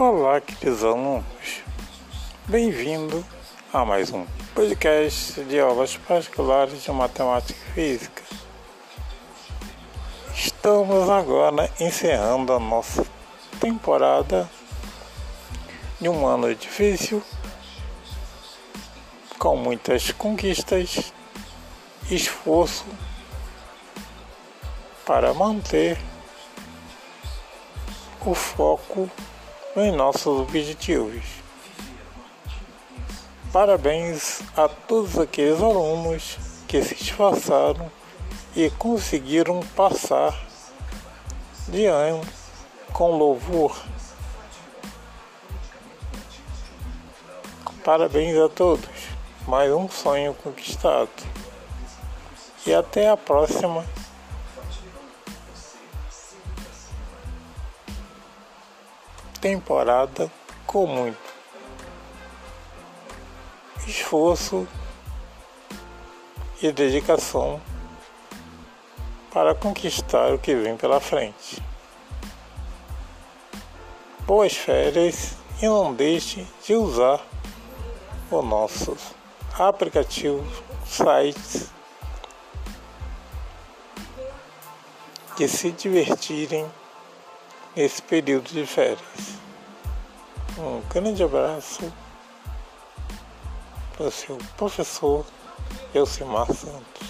Olá, queridos alunos. Bem-vindo a mais um podcast de aulas particulares de matemática e física. Estamos agora encerrando a nossa temporada de um ano difícil, com muitas conquistas, esforço para manter o foco em nossos objetivos. Parabéns a todos aqueles alunos que se esforçaram e conseguiram passar de ano com louvor. Parabéns a todos, mais um sonho conquistado. E até a próxima. Temporada com muito esforço e dedicação para conquistar o que vem pela frente. Boas férias e não deixe de usar o nosso aplicativo, sites que se divertirem nesse período de férias. Um grande abraço para o seu professor Elcimar Santos.